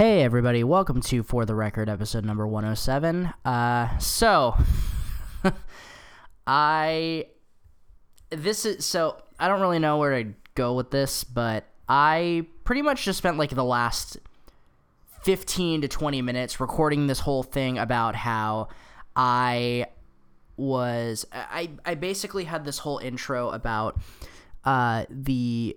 Hey, everybody, welcome to For the Record episode number 107. Uh, so, I. This is. So, I don't really know where to go with this, but I pretty much just spent like the last 15 to 20 minutes recording this whole thing about how I was. I, I basically had this whole intro about uh, the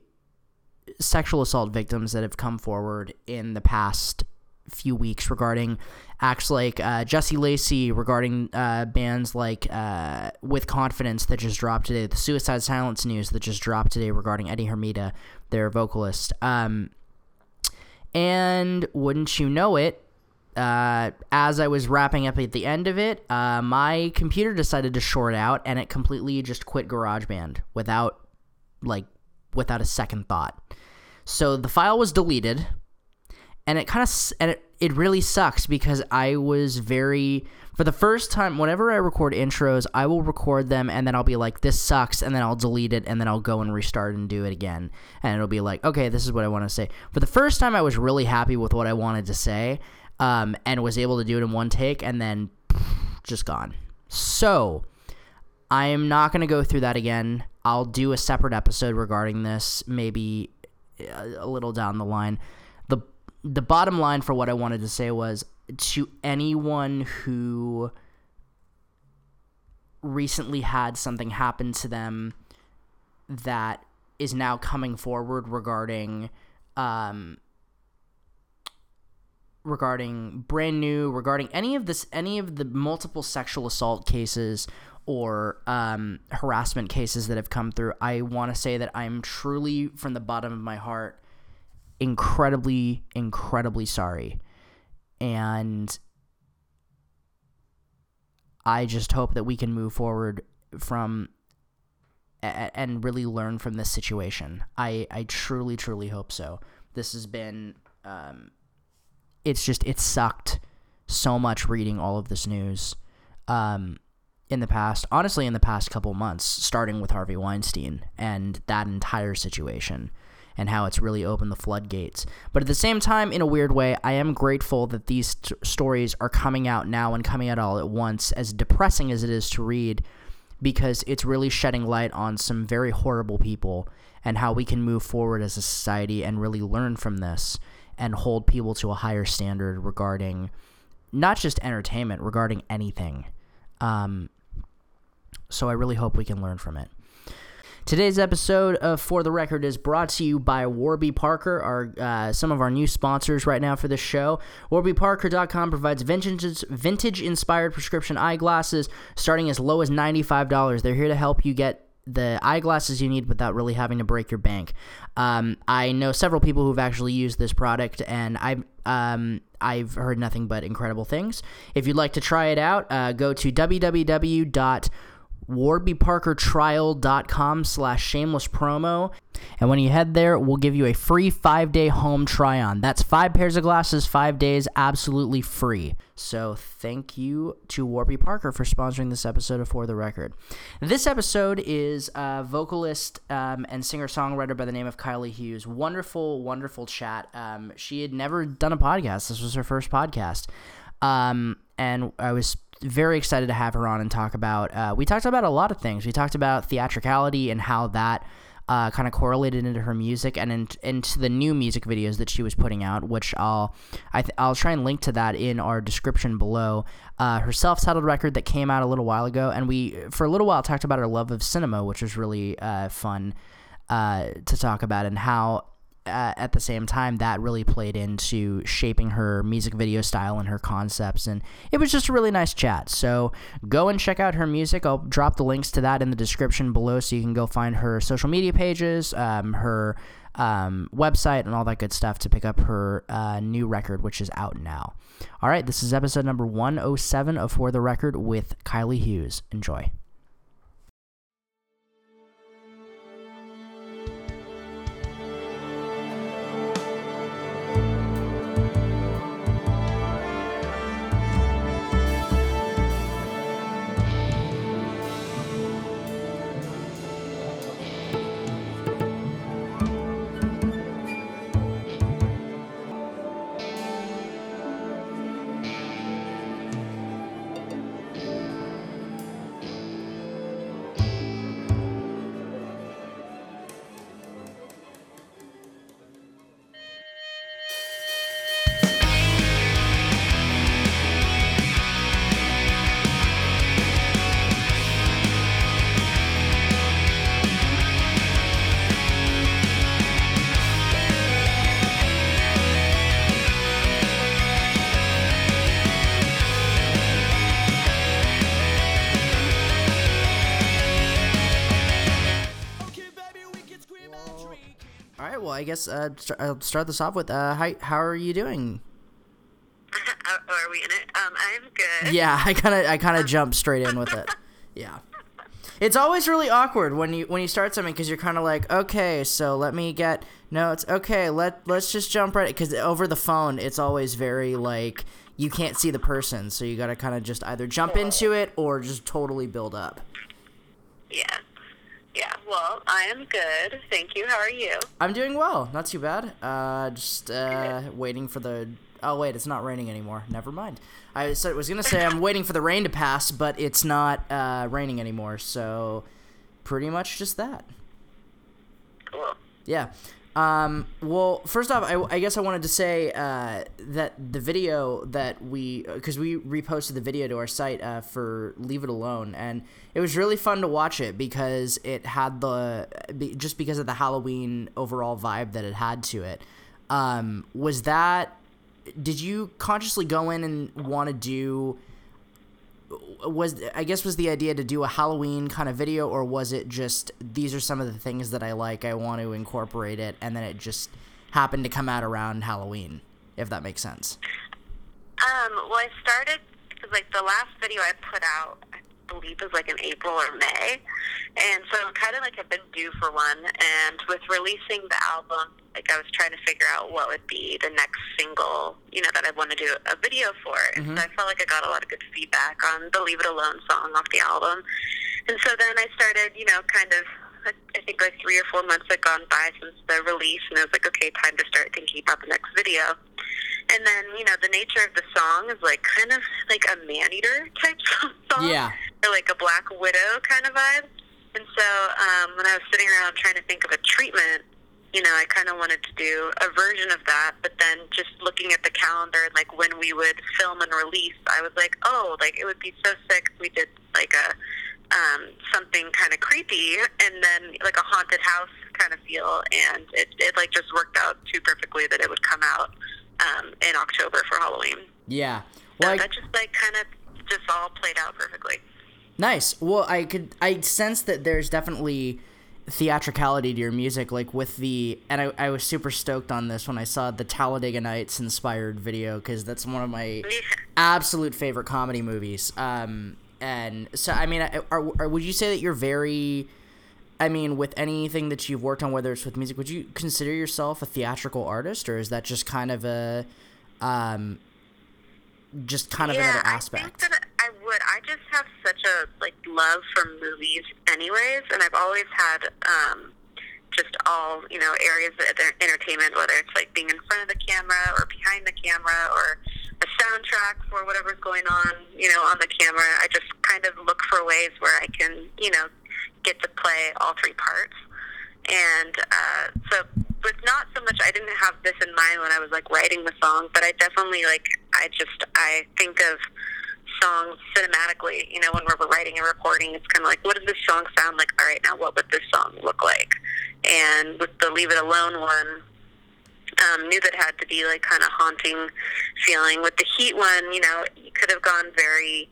sexual assault victims that have come forward in the past few weeks regarding acts like uh, Jesse Lacey, regarding uh, bands like uh, With Confidence that just dropped today, the Suicide Silence news that just dropped today regarding Eddie Hermida, their vocalist. Um, and wouldn't you know it, uh, as I was wrapping up at the end of it, uh, my computer decided to short out and it completely just quit GarageBand without like without a second thought. So the file was deleted, and it kind of and it, it really sucks because I was very for the first time whenever I record intros, I will record them and then I'll be like this sucks and then I'll delete it and then I'll go and restart and do it again and it'll be like okay, this is what I want to say. For the first time I was really happy with what I wanted to say um, and was able to do it in one take and then just gone. So, I'm not going to go through that again. I'll do a separate episode regarding this maybe a little down the line. The the bottom line for what I wanted to say was to anyone who recently had something happen to them that is now coming forward regarding um, regarding brand new regarding any of this any of the multiple sexual assault cases or um, harassment cases that have come through, I want to say that I'm truly, from the bottom of my heart, incredibly, incredibly sorry. And I just hope that we can move forward from and really learn from this situation. I, I truly, truly hope so. This has been, um, it's just, it sucked so much reading all of this news. Um, in the past, honestly, in the past couple months, starting with Harvey Weinstein and that entire situation and how it's really opened the floodgates. But at the same time, in a weird way, I am grateful that these t- stories are coming out now and coming out all at once, as depressing as it is to read, because it's really shedding light on some very horrible people and how we can move forward as a society and really learn from this and hold people to a higher standard regarding not just entertainment, regarding anything. Um, so I really hope we can learn from it. Today's episode of For the Record is brought to you by Warby Parker, our uh, some of our new sponsors right now for this show. WarbyParker.com provides vintage vintage inspired prescription eyeglasses starting as low as $95. They're here to help you get the eyeglasses you need without really having to break your bank. Um, I know several people who've actually used this product, and I um, I've heard nothing but incredible things. If you'd like to try it out, uh, go to www warbyparkertrial.com slash shameless promo. And when you head there, we'll give you a free five day home try on. That's five pairs of glasses, five days, absolutely free. So thank you to Warby Parker for sponsoring this episode of For the Record. This episode is a vocalist um, and singer songwriter by the name of Kylie Hughes. Wonderful, wonderful chat. Um, she had never done a podcast, this was her first podcast. Um, and I was very excited to have her on and talk about. Uh, we talked about a lot of things. We talked about theatricality and how that uh, kind of correlated into her music and in, into the new music videos that she was putting out, which I'll I th- I'll try and link to that in our description below. Uh, her self-titled record that came out a little while ago, and we for a little while talked about her love of cinema, which was really uh, fun uh, to talk about, and how at the same time, that really played into shaping her music video style and her concepts. And it was just a really nice chat. So go and check out her music. I'll drop the links to that in the description below so you can go find her social media pages, um, her um, website, and all that good stuff to pick up her uh, new record, which is out now. All right, this is episode number 107 of For the Record with Kylie Hughes. Enjoy. I guess uh, st- I'll start this off with uh, how how are you doing? are, are we in it? Um, I'm good. Yeah, I kind of I kind of jumped straight in with it. Yeah. It's always really awkward when you when you start something because you're kind of like, okay, so let me get no, it's okay. Let let's just jump right because over the phone, it's always very like you can't see the person, so you got to kind of just either jump into it or just totally build up. Yeah. Yeah. Well, I am good. Thank you. How are you? I'm doing well, not too bad. Uh, just uh, waiting for the. Oh wait, it's not raining anymore. Never mind. I was gonna say I'm waiting for the rain to pass, but it's not uh, raining anymore. So, pretty much just that. Cool. Yeah. Um, well, first off, I, I guess I wanted to say uh, that the video that we, because we reposted the video to our site uh, for Leave It Alone, and it was really fun to watch it because it had the, just because of the Halloween overall vibe that it had to it. Um, was that, did you consciously go in and want to do was I guess was the idea to do a Halloween kind of video, or was it just these are some of the things that I like, I want to incorporate it, and then it just happened to come out around Halloween, if that makes sense. Um, well, I started because like the last video I put out, I believe was like in April or May, and so kind of like I've been due for one. And with releasing the album, like I was trying to figure out what would be the next single, you know, that I want to do a video for. And so I felt like I got a lot of good feedback on the "Leave It Alone" song off the album. And so then I started, you know, kind of. I think like three or four months had gone by since the release, and I was like, okay, time to start thinking about the next video. And then, you know, the nature of the song is like kind of like a man eater type song. Yeah. Or like a black widow kind of vibe. And so um, when I was sitting around trying to think of a treatment, you know, I kind of wanted to do a version of that. But then just looking at the calendar and like when we would film and release, I was like, oh, like it would be so sick if we did like a um, something kind of creepy and then like a haunted house kind of feel. And it, it like just worked out too perfectly that it would come out um, in October for Halloween. Yeah. So Well, I, that just like kind of just all played out perfectly. nice. Well, I could I sense that there's definitely theatricality to your music like with the and I, I was super stoked on this when i saw the talladega nights inspired video because that's one of my absolute favorite comedy movies. Um and so i mean are, are, would you say that you're very i mean with anything that you've worked on whether it's with music would you consider yourself a theatrical artist or is that just kind of a um just kind of yeah, another I aspect? think that I would. I just have such a like love for movies, anyways, and I've always had um, just all you know areas of entertainment, whether it's like being in front of the camera or behind the camera or a soundtrack for whatever's going on, you know, on the camera. I just kind of look for ways where I can, you know, get to play all three parts. And uh, so, with not so much, I didn't have this in mind when I was like writing the song, but I definitely like, I just, I think of songs cinematically, you know, when we're writing and recording, it's kind of like, what does this song sound like? All right, now what would this song look like? And with the Leave It Alone one, um, knew that had to be like kind of haunting feeling. With the Heat one, you know, you could have gone very,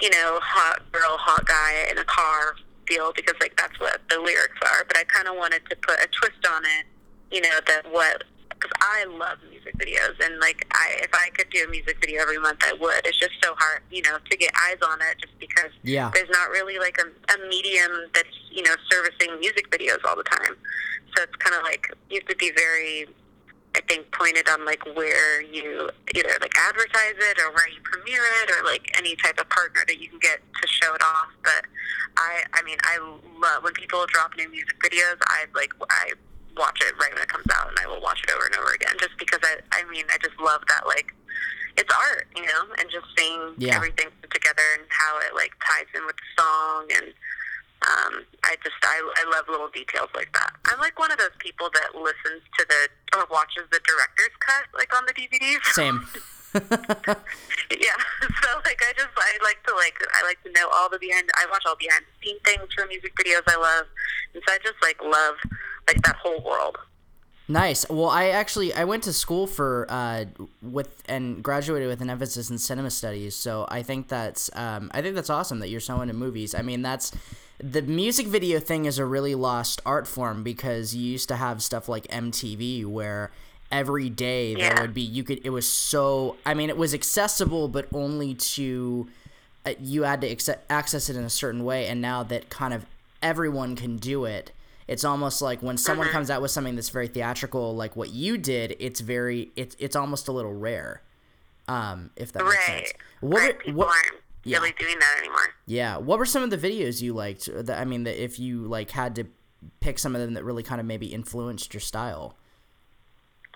you know, hot girl, hot guy in a car feel because like that's what the lyrics are. But I kind of wanted to put a twist on it, you know, that what because I love music videos and like I if I could do a music video every month I would. It's just so hard, you know, to get eyes on it just because Yeah. there's not really like a, a medium that's you know servicing music videos all the time. So it's kind of like you have to be very I think pointed on like where you either like advertise it or where you premiere it or like any type of partner that you can get to show it off. But I, I mean, I love when people drop new music videos. I like I watch it right when it comes out, and I will watch it over and over again just because I, I mean, I just love that like it's art, you know, and just seeing Yeah. everything put together and how it like ties in with the song and um, I just I, I love little details like that. I'm like one of those people that listens to the or watches the director's cut like on the DVDs. Same. yeah. So like I just I like to like I like to know all the behind I watch all behind the scene things for music videos I love. And so I just like love like that whole world. Nice. Well, I actually I went to school for uh with and graduated with an emphasis in cinema studies. So I think that's um I think that's awesome that you're so into movies. I mean, that's the music video thing is a really lost art form because you used to have stuff like MTV where every day there would be you could it was so I mean it was accessible but only to uh, you had to acce- access it in a certain way and now that kind of everyone can do it it's almost like when someone Mm-hmm. comes out with something that's very theatrical like what you did it's very it's it's almost a little rare um if that makes Right. sense what, right. People what aren't yeah. really doing that anymore. yeah what were some of the videos you liked that i mean that if you like had to pick some of them that really kind of maybe influenced your style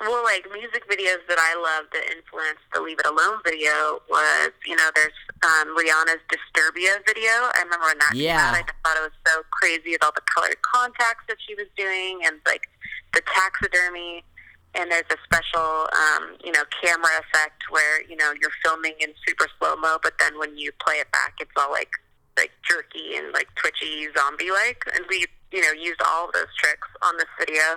Well, like music videos that I love that influenced the Leave It Alone video was, you know, there's um, Rihanna's Disturbia video. I remember when that Yeah. came out. I thought it was so crazy with all the colored contacts that she was doing and like the taxidermy. And there's a special, um, you know, camera effect where you know you're filming in super slow mo, but then when you play it back, it's all like like jerky and like twitchy zombie like. And we, you know, used all of those tricks on this video.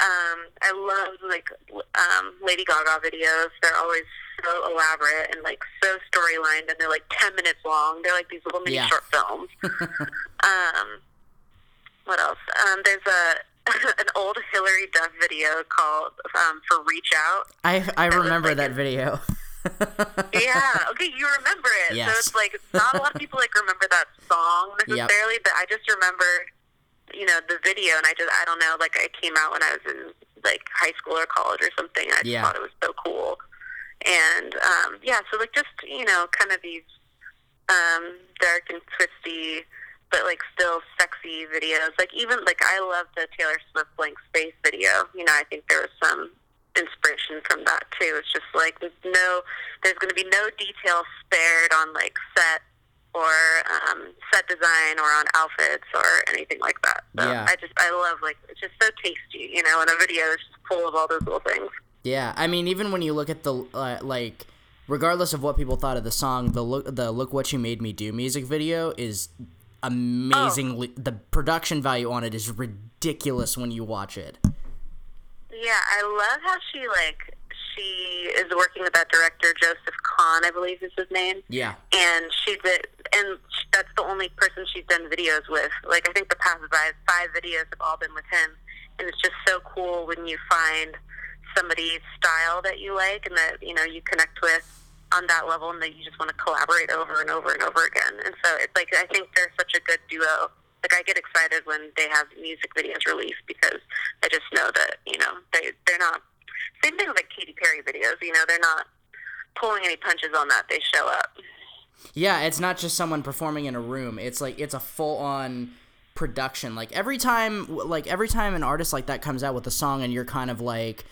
Um, I love like um, Lady Gaga videos. They're always so elaborate and like so storylined, and they're like ten minutes long. They're like these little mini Yeah. short films. um, what else? Um, there's a an old Hilary Duff video called um, "For Reach Out." i i was remember like that video Yeah, okay, you remember it. Yes. So it's like not a lot of people like remember that song Yep. necessarily, but I just remember, you know, the video, and I just I don't know, like it came out when I was in like high school or college or something. I just Yeah. thought it was so cool, and um, yeah, so like just you know, kind of these um, dark and twisty. But like still sexy videos. Like even like I love the Taylor Swift blank space video. You know, I think there was some inspiration from that too. It's just like no, there's going to be no detail spared on like set or um, set design or on outfits or anything like that. So Yeah. I just I love like it's just so tasty, you know. And a video is just full of all those little things. Yeah, I mean, even when you look at the uh, like, regardless of what people thought of the song, the look, the "Look What You Made Me Do" music video is amazingly. The production value on it is ridiculous when you watch it. Yeah, I love how she like she is working with that director Joseph Kahn, I believe is his name. Yeah, and she did, and that's the only person she's done videos with. Like I think the past five five videos have all been with him, and it's just so cool when you find somebody's style that you like and that you know you connect with on that level, and that you just want to collaborate over and over and over again. And so it's like I think they're such a good duo. Like I get excited when they have music videos released because I just know that you know they they're not same thing with like Katy Perry videos. You know they're not pulling any punches on that. They show up. yeah. It's not just someone performing in a room. It's like it's a full on production. Like every time, like every time an artist like that comes out with a song, and you're kind of like.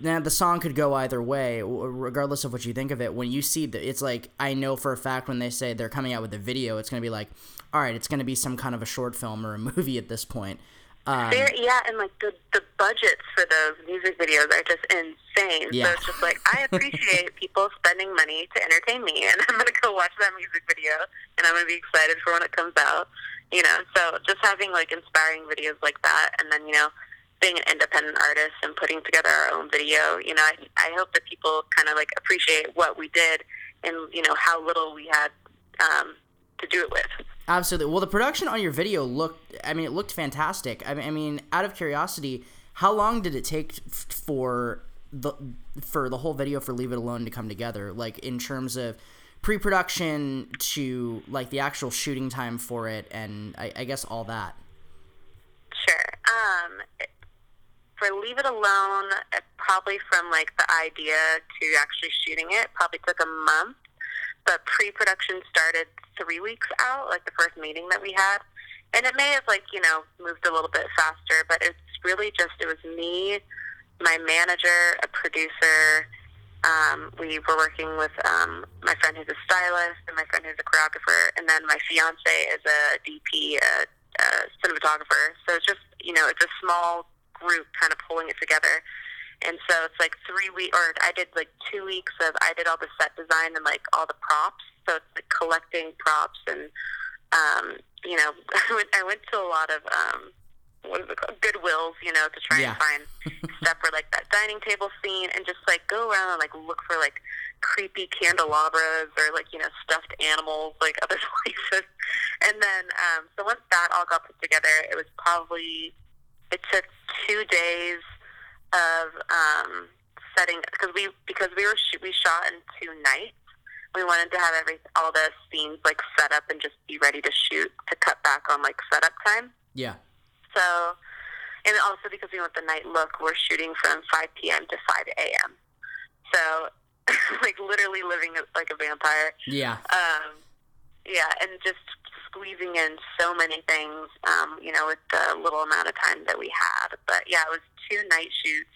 Now the song could go either way, regardless of what you think of it. When you see that, it's like I know for a fact when they say they're coming out with a video, it's gonna be like, all right, it's gonna be some kind of a short film or a movie at this point. Um, There, yeah, and like the the budgets for those music videos are just insane. Yeah. So it's just like I appreciate people spending money to entertain me, and I'm gonna go watch that music video, and I'm gonna be excited for when it comes out. You know, so just having like inspiring videos like that, and then you know, being an independent artist and putting together our own video. You know, I I hope that people kind of like appreciate what we did, and you know how little we had um, to do it with. Absolutely. Well, the production on your video looked. I mean, it looked fantastic. I mean, I mean, out of curiosity, how long did it take f- for the for the whole video for Leave It Alone to come together? Like in terms of pre-production to like the actual shooting time for it, and I, I guess all that. Sure. Um, for Leave It Alone, probably from like the idea to actually shooting it probably took a month. But pre-production started three weeks out, like the first meeting that we had, and it may have like you know moved a little bit faster. But it's really just it was me, my manager, a producer. Um, we were working with um, my friend who's a stylist and my friend who's a choreographer, and then my fiance is a DP, a, a cinematographer. So it's just you know it's a small group kind of pulling it together. And so it's like three weeks, or I did like two weeks of I did all the set design and like all the props. So it's like collecting props and um, you know I went I went to a lot of um, what is it called Goodwills, you know, to try Yeah. and find stuff for like that dining table scene, and just like go around and like look for like creepy candelabras or like you know stuffed animals like other places. And then um, so once that all got put together, it was probably it took two days of um, setting because we because we were sh- we shot in two nights. We wanted to have every all the scenes like set up and just be ready to shoot to cut back on like setup time. Yeah. So, and also because we want the night look, we're shooting from 5 p.m. to 5 a.m. So, like literally living like a vampire. Yeah. Um, yeah, and just squeezing in so many things, um, you know, with the little amount of time that we had. But yeah, it was two night shoots,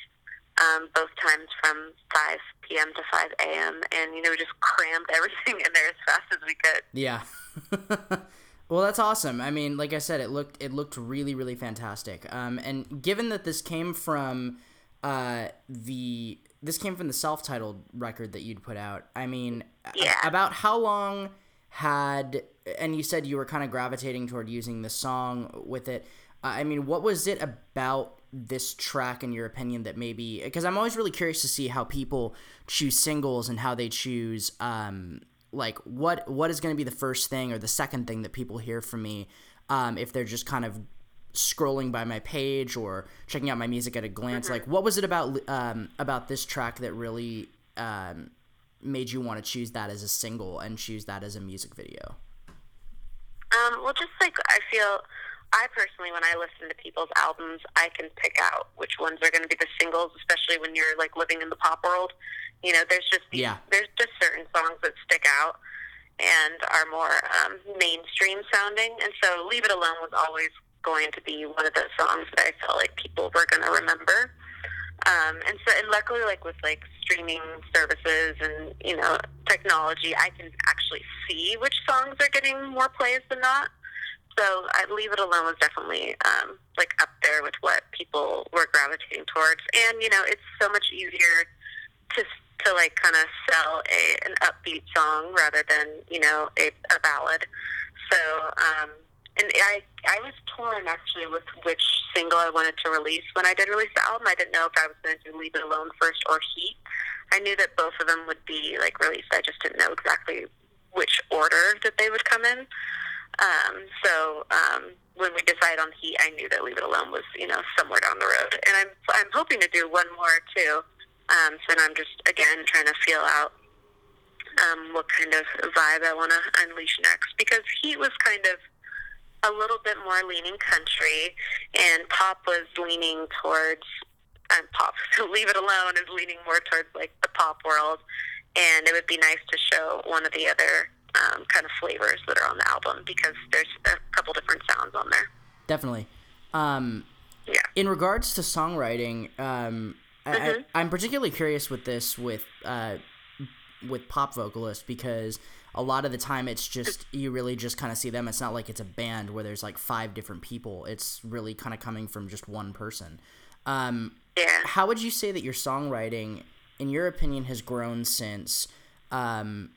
um, both times from 5 p.m. to 5 a.m. And, you know, we just crammed everything in there as fast as we could. Yeah. well, that's awesome. I mean, like I said, it looked it looked really really fantastic. Um, and given that this came from uh, the this came from the self-titled record that you'd put out. I mean, a- Yeah. about how long had and you said you were kind of gravitating toward using the song with it. Uh, I mean, what was it about this track, in your opinion, that maybe? Because I'm always really curious to see how people choose singles and how they choose, um, like what what is going to be the first thing or the second thing that people hear from me, um, if they're just kind of scrolling by my page or checking out my music at a glance. Like, what was it about um, about this track that really um, made you want to choose that as a single and choose that as a music video? Um, well, just like I feel, I personally, when I listen to people's albums, I can pick out which ones are going to be the singles, especially when you're like living in the pop world. You know, there's just these, Yeah. there's just certain songs that stick out and are more um, mainstream sounding. And so, "Leave It Alone" was always going to be one of those songs that I felt like people were going to remember. Um, and so, and luckily, like with like streaming services and you know technology, I can actually see which songs are getting more plays than not. So, I leave it alone was definitely um, like up there with what people were gravitating towards. And you know, it's so much easier to to like kind of sell a an upbeat song rather than you know a, a ballad. So, um, and I I was torn actually with which single I wanted to release when I did release the album. I didn't know if I was going to do leave it alone first or Heat. I knew that both of them would be like released. I just didn't know exactly which order that they would come in. Um, so um, when we decided on Heat, I knew that Leave It Alone was you know somewhere down the road, and I'm I'm hoping to do one more too. Um, so I'm just again trying to feel out um, what kind of vibe I want to unleash next because Heat was kind of a little bit more leaning country, and Pop was leaning towards and Pop. So Leave It Alone is leaning more towards like the pop world, and it would be nice to show one of the other um, kind of flavors that are on the album because there's a couple different sounds on there. Definitely. Um, Yeah. in regards to songwriting, um, I, Mhm. I, I'm particularly curious with this with uh, with pop vocalists because a lot of the time it's just you really just kind of see them. It's not like it's a band where there's like five different people. It's really kind of coming from just one person. Um, Yeah. how would you say that your songwriting, in your opinion, has grown since um,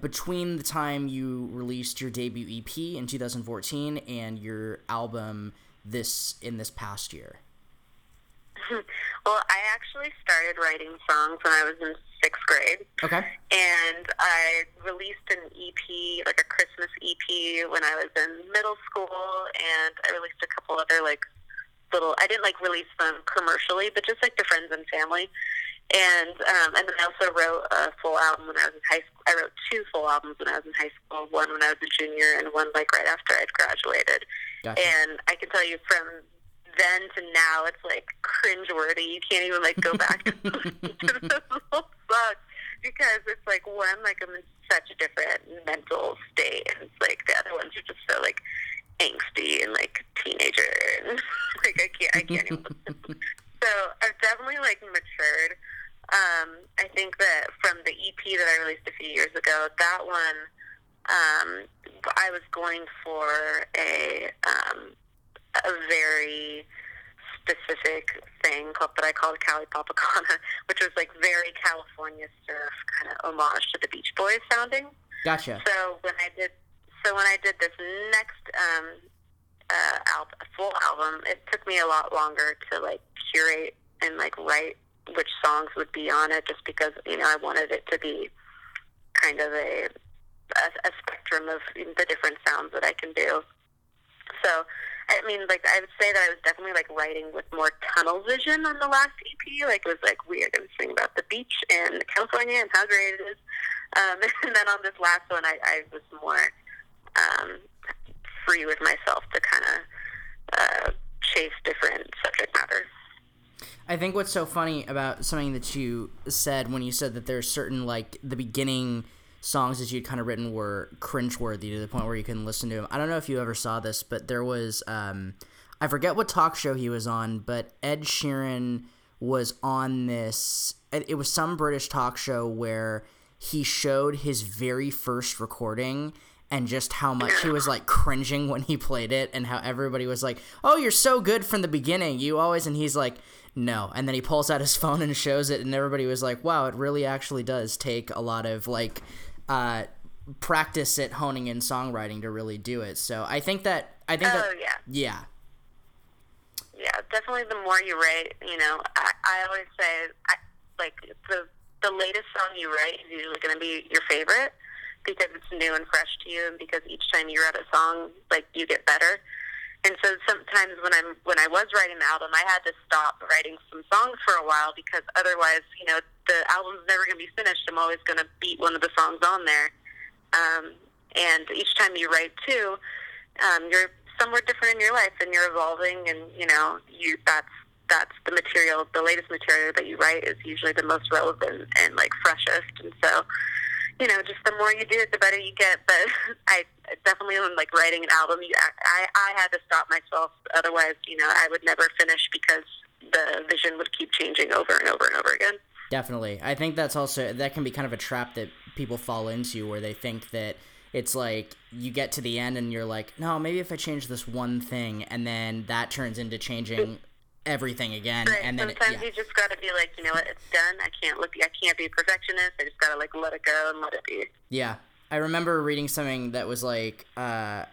between the time you released your debut EP in 2014 and your album this in this past year? Well, I actually started writing songs when I was in sixth grade. Okay. and I released an EP, like a Christmas EP, when I was in middle school, and I released a couple other like little. I didn't like release them commercially, but just like to friends and family. And um, and then I also wrote a full album when I was in high school. I wrote two full albums when I was in high school. One when I was a junior, and one like right after I'd graduated. Gotcha. And I can tell you from then to now, it's like cringeworthy. You can't even like go back to the whole song because it's like one, like I'm in such a different mental state, and it's like the other ones are just so like angsty and like teenager, and like I can't, I can't even. So I've definitely like matured. Um, I think that from the EP that I released a few years ago, that one, um, I was going for a um, a very specific thing called that I called Cali Popacana, which was like very California surf kind of homage to the Beach Boys sounding. Gotcha. So when I did, so when I did this next um, uh, al- full album, it took me a lot longer to like curate and like write which songs would be on it, just because you know I wanted it to be kind of a a, a spectrum of the different sounds that I can do. So, I mean, like I would say that I was definitely like writing with more tunnel vision on the last EP. Like it was like weird. I was singing about the beach and California and how great it is. Um, and then on this last one, I, I was more um, free with myself to kind of uh, chase different subject matter. I think what's so funny about something that you said when you said that there's certain like the beginning songs that you'd kind of written were cringeworthy to the point where you couldn't listen to them. I don't know if you ever saw this, but there was um, I forget what talk show he was on, but Ed Sheeran was on this. It was some British talk show where he showed his very first recording and just how much he was like cringing when he played it and how everybody was like, "Oh, you're so good from the beginning. You always." And he's like, "No." And then he pulls out his phone and shows it and everybody was like, "Wow, it really actually does take a lot of like uh practice at honing in songwriting to really do it." So, I think that I think Oh that yeah. yeah. yeah, definitely. The more you write, you know, I, I always say, I, like the the latest song you write is usually going to be your favorite because it's new and fresh to you, and because each time you write a song, like you get better. And so sometimes when I'm when I was writing the album, I had to stop writing some songs for a while because otherwise, you know, the album's never going to be finished. I'm always going to beat one of the songs on there. Um, and each time you write too, um, you're somewhere different in your life and you're evolving and you know you that's that's the material the latest material that you write is usually the most relevant and like freshest and so you know just the more you do it the better you get but i definitely when like writing an album i i had to stop myself otherwise you know i would never finish because the vision would keep changing over and over and over again Definitely. I think that's also that can be kind of a trap that people fall into where they think that it's like you get to the end and you're like, "No, maybe if I change this one thing." And then that turns into changing everything again Right. and then it, Sometimes yeah. you just got to be like, you know what, it's done. I can't look. I can't be a perfectionist. I just got to like let it go and let it be. Yeah. I remember reading something that was like uh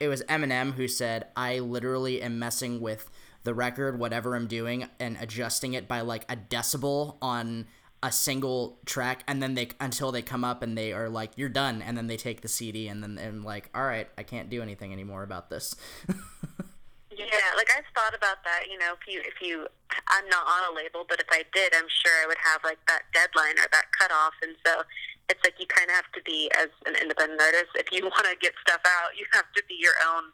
it was Eminem who said, "I literally am messing with the record whatever I'm doing and adjusting it by like a decibel on a single track and then they until they come up and they are like you're done and then they take the CD and then and like all right I can't do anything anymore about this Yeah, like I've thought about that. You know, if you if you, I'm not on a label, but if I did, I'm sure I would have like that deadline or that cutoff, and so it's like you kind of have to be as an independent artist. If you want to get stuff out, you have to be your own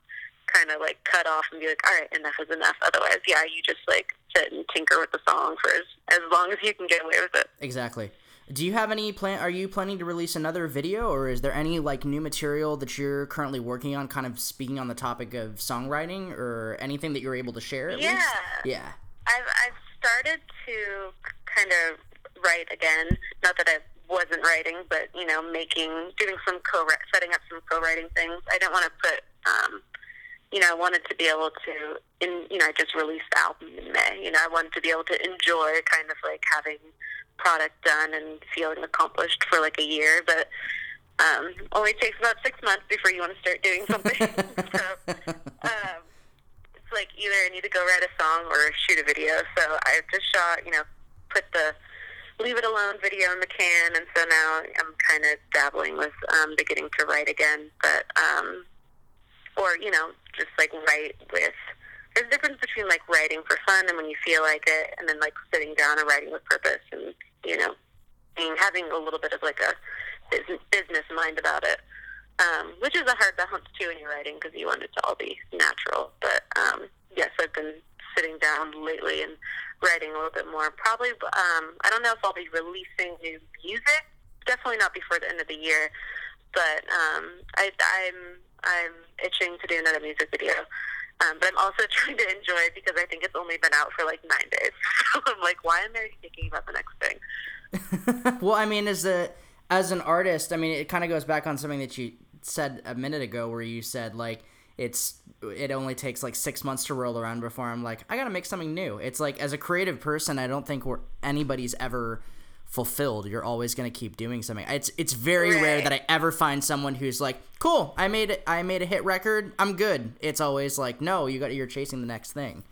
kind of like cut off and be like, all right, enough is enough. Otherwise, yeah, you just like sit and tinker with the song for as as long as you can get away with it. exactly do you have any plan are you planning to release another video or is there any like new material that you're currently working on kind of speaking on the topic of songwriting or anything that you're able to share Yeah. least yeah I've I've started to kind of write again. Not that I wasn't writing, but you know, making doing some co setting up some co-writing things. I didn't want to put, um, you know, I wanted to be able to, in you know, just released the album in May. You know, I wanted to be able to enjoy kind of like having product done and feeling accomplished for like a year, but. Um, only takes about six months before you want to start doing something. so, um, it's like either I need to go write a song or shoot a video. So I just shot, you know, put the Leave It Alone video in the can, and so now I'm kind of dabbling with um, beginning to write again. But um, or you know, just like write with. There's a difference between like writing for fun and when you feel like it, and then like sitting down and writing with purpose, and you know, being having a little bit of like a business, mind about it um, which is a hard balance too when you're writing because you want it to all be natural. But um, yes, I've been sitting down lately and writing a little bit more. Probably, um, I don't know if I'll be releasing new music. Definitely not before the end of the year. But um, I, I'm I'm itching to do another music video. Um, but I'm also trying to enjoy it because I think it's only been out for like nine days. So I'm like, why am I thinking about the next thing? well, I mean, as a as an artist, I mean, it kind of goes back on something that you said a minute ago, where you said like it's it only takes like six months to roll around before I'm like I gotta make something new. It's like as a creative person, I don't think we're anybody's ever fulfilled. You're always gonna keep doing something. It's it's very rare that I ever find someone who's like, "Cool, I made it. I made a hit record. I'm good." It's always like, "No, you got you're chasing the next thing."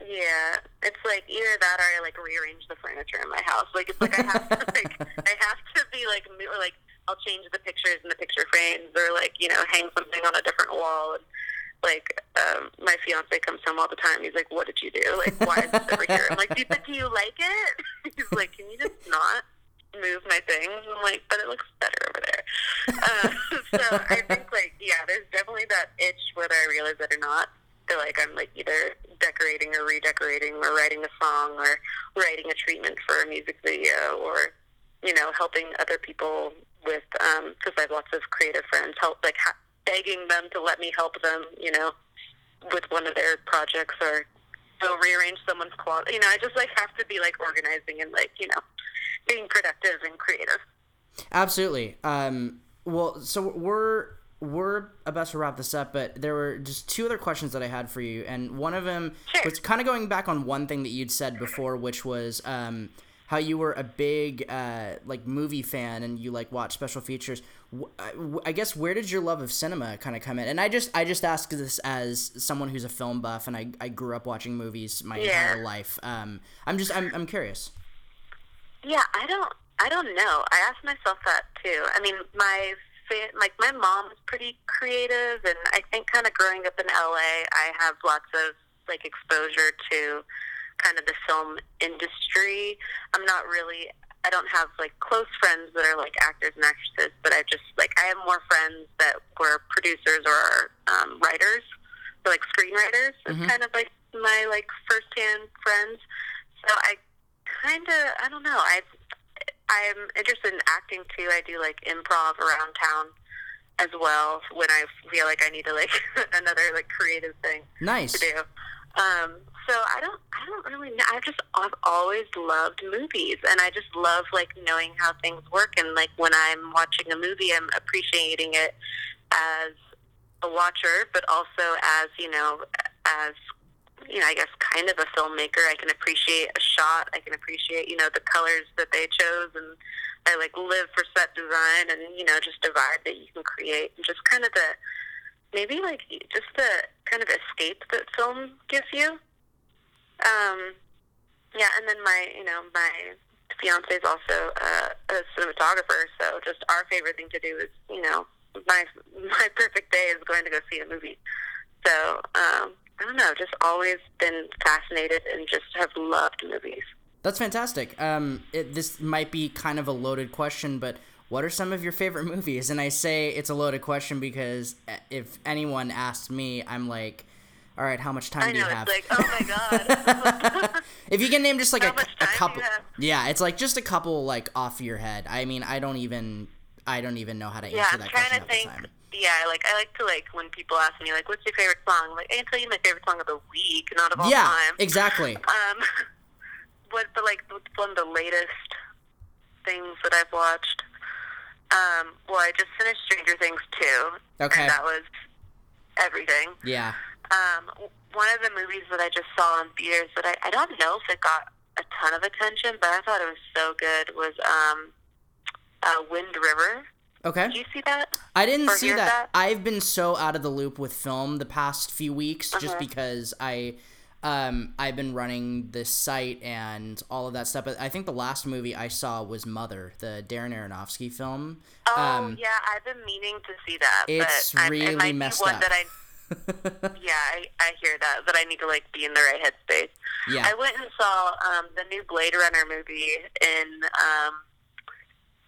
Yeah, it's like either that or I like rearrange the furniture in my house. Like it's like I have to like I have to be like or like I'll change the pictures in the picture frames or like you know hang something on a different wall. And, like um, my fiance comes home all the time. He's like, "What did you do? Like, why is this over here?" I'm like, "Do, do you like it?" He's like, "Can you just not move my things?" I'm like, "But it looks better over there." Uh, so I think like yeah, there's definitely that itch whether I realize it or not. Feel like I'm like either decorating or redecorating or writing a song or writing a treatment for a music video or you know helping other people with because I have lots of creative friends help like ha- begging them to let me help them you know with one of their projects or go rearrange someone's closet. You know, I just like have to be like organizing and like you know being productive and creative. Absolutely. Um, well, so we're we're about to wrap this up, but there were just two other questions that I had for you, and one of them Sure. was kind of going back on one thing that you'd said before, which was um, how you were a big uh, like movie fan and you like watch special features. I guess where did your love of cinema kind of come in? And I just I just ask this as someone who's a film buff and I, I grew up watching movies my Yeah. entire life. Um, I'm just I'm I'm curious. Yeah, I don't, I don't know. I asked myself that too. I mean, my like my mom is pretty creative, and I think kind of growing up in LA, I have lots of like exposure to kind of the film industry. I'm not really. I don't have like close friends that are like actors and actresses, but I just like I have more friends that were producers or um, writers, so like screenwriters is Mhm. kind of like my like firsthand friends. So I kind of I don't know. I I'm interested in acting too. I do like improv around town as well when I feel like I need to like another like creative thing Nice. to do. Um, so I don't, I don't really know. I've just, I've always loved movies, and I just love like knowing how things work. And like when I'm watching a movie, I'm appreciating it as a watcher, but also as you know, as you know, I guess kind of a filmmaker. I can appreciate a shot. I can appreciate you know the colors that they chose, and I like live for set design, and you know just a vibe that you can create, and just kind of the maybe like just the kind of escape that film gives you. Um, yeah, and then my you know my fiance is also a cinematographer, so just our favorite thing to do is you know my my perfect day is going to go see a movie. So um, I don't know, just always been fascinated and just have loved movies. That's fantastic. Um, it, this might be kind of a loaded question, but what are some of your favorite movies? And I say it's a loaded question because if anyone asks me, I'm like, all right, how much time I do you have? it's like oh my god. if you can name just like a, a time do you couple, yeah, it's like just a couple like off your head. I mean, I don't even, I don't even know how to Yeah, answer I'm that trying question to at the think. Yeah, like I like to like when people ask me like, "What's your favorite song?" I'm like, I can tell you my favorite song of the week, not of all Yeah, time. exactly. Um, what the like one of the latest things that I've watched? Um, well, I just finished Stranger Things two. Okay. And that was everything. Yeah. Um, one of the movies that I just saw in theaters that I, I don't know if it got a ton of attention, but I thought it was so good was um, uh, Wind River. Okay. Did you see that? I didn't Or see that. that? I've been so out of the loop with film the past few weeks just Uh-huh. because I um I've been running this site and all of that stuff. But I think the last movie I saw was Mother, the Darren Aronofsky film. Oh um yeah, I've been meaning to see that. It's but really it might messed be one up. That I, yeah, I, I hear that. That I need to like be in the right headspace. yeah. I went and saw um, the new Blade Runner movie in um,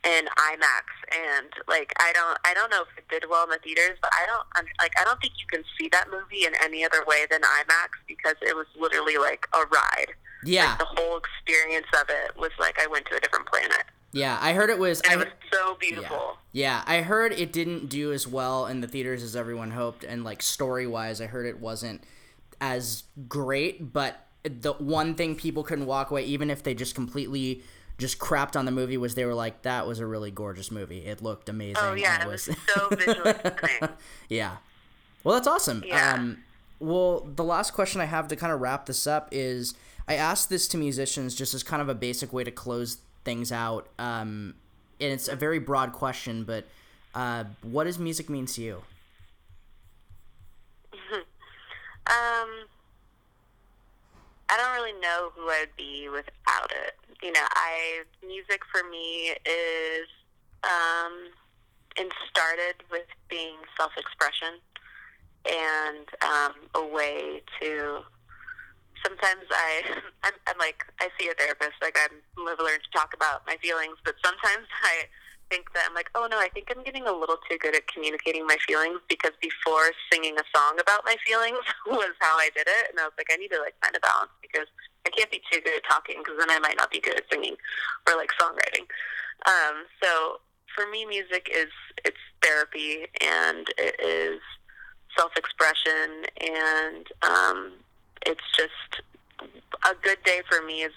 in IMAX, and like I don't I don't know if it did well in the theaters, but I don't I'm, like I don't think you can see that movie in any other way than IMAX because it was literally like a ride. yeah. Like, the whole experience of it was like I went to a different planet, Yeah. I heard it was and I it was so yeah. beautiful. yeah, I heard it didn't do as well in the theaters as everyone hoped and like story-wise I heard it wasn't as great, but the one thing people couldn't walk away even if they just completely just crapped on the movie was they were like that was a really gorgeous movie. It looked amazing. Oh yeah, and it was so visually stunning. yeah. Well, that's awesome. Yeah. Um, well, the last question I have to kind of wrap this up is I asked this to musicians just as kind of a basic way to close things out. Um, and it's a very broad question, but uh, what does music mean to you? Um, I don't really know who I'd be without it. You know, I music for me is um, and started with being self-expression and um, a way to. Sometimes I, I'm, I'm like I see a therapist, like I'm live learn to talk about my feelings, but sometimes I think that I'm like, oh no, I think I'm getting a little too good at communicating my feelings because before singing a song about my feelings was how I did it, and I was like, I need to like find a balance because I can't be too good at talking because then I might not be good at singing or like songwriting. Um, so for me, music is it's therapy and it is self-expression and um, it's just a good day for me is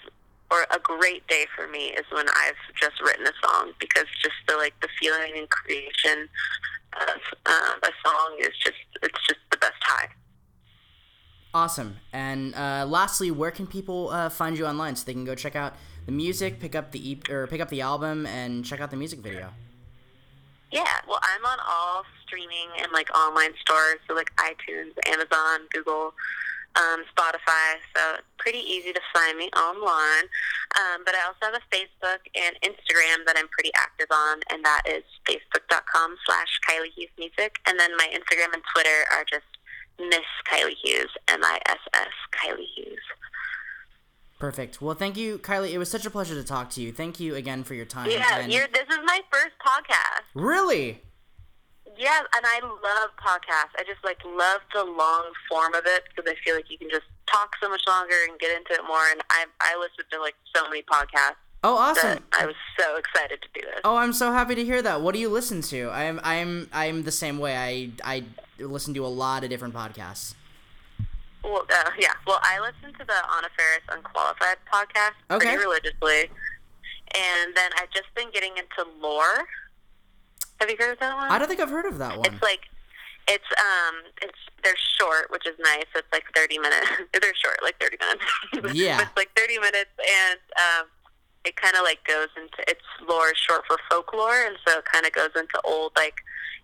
or a great day for me is when I've just written a song because just the like the feeling and creation of uh, a song is just it's just the best high. Awesome. And uh, lastly, where can people uh, find you online so they can go check out the music, pick up the EP, or pick up the album, and check out the music video? Yeah, well, I'm on all streaming and like online stores, so like iTunes, Amazon, Google, um, Spotify. So pretty easy to find me online. Um, but I also have a Facebook and Instagram that I'm pretty active on, and that is facebook.com slash Kylie Hughes Music. And then my Instagram and Twitter are just Miss Kylie Hughes, M-I-S-S, Kylie Hughes. Perfect. Well, thank you, Kylie. It was such a pleasure to talk to you. Thank you again for your time. Yeah, and... you're, this is my first podcast. Really? Yeah, and I love podcasts. I just like love the long form of it because I feel like you can just talk so much longer and get into it more. And I I listen to like so many podcasts. Oh, awesome! I was so excited to do this. Oh, I'm so happy to hear that. What do you listen to? I'm I'm I'm the same way. I I listen to a lot of different podcasts. Well, uh, yeah. Well, I listen to the Anna Faris Unqualified podcast Okay. pretty religiously, and then I've just been getting into lore. Have you heard of that one? I don't think I've heard of that one. It's like it's um it's they're short, which is nice. It's like thirty minutes. they're short, like thirty minutes. Yeah. it's like thirty minutes, and um, it kind of like goes into it's lore is short for folklore, and so it kind of goes into old like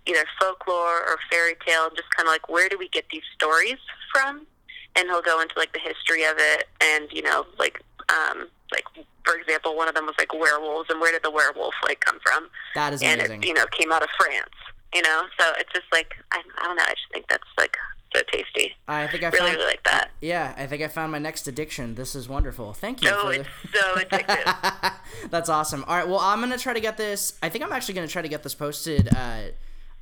either folklore or fairy tale, and just kind of like where do we get these stories from? And he'll go into like the history of it, and you know like um like for example, one of them was like werewolves, and where did the werewolf like come from? that is and amazing. And it you know came out of France. You know, so it's just like I, I don't know. I just think that's like so tasty. I think I Really, found. really like that. Yeah, I think I found my next addiction. This is wonderful. Thank you. Oh, it's so addictive. That's awesome. All right, well, I'm gonna try to get this. I think I'm actually gonna try to get this posted. Uh,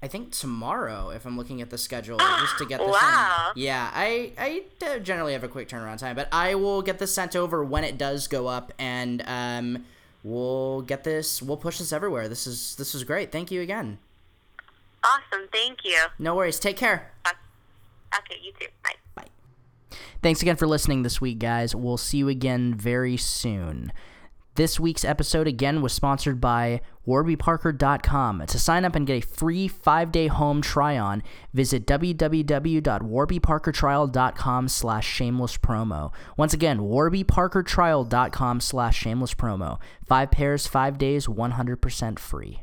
I think tomorrow, if I'm looking at the schedule, just to get this Wow. in. Yeah, I I uh, generally have a quick turnaround time, but I will get this sent over when it does go up, and um, we'll get this. We'll push this everywhere. This is this is great. Thank you again. awesome. Thank you. No worries. Take care. Okay, you too. Bye. Bye. Thanks again for listening this week, guys. We'll see you again very soon. This week's episode again was sponsored by warbyparker.com. To sign up and get a free 5-day home try-on, visit www.warbyparkertrial.com slash shameless promo. Once again, warbyparkertrial.com slash shameless promo. Five pairs, five days, 100% free.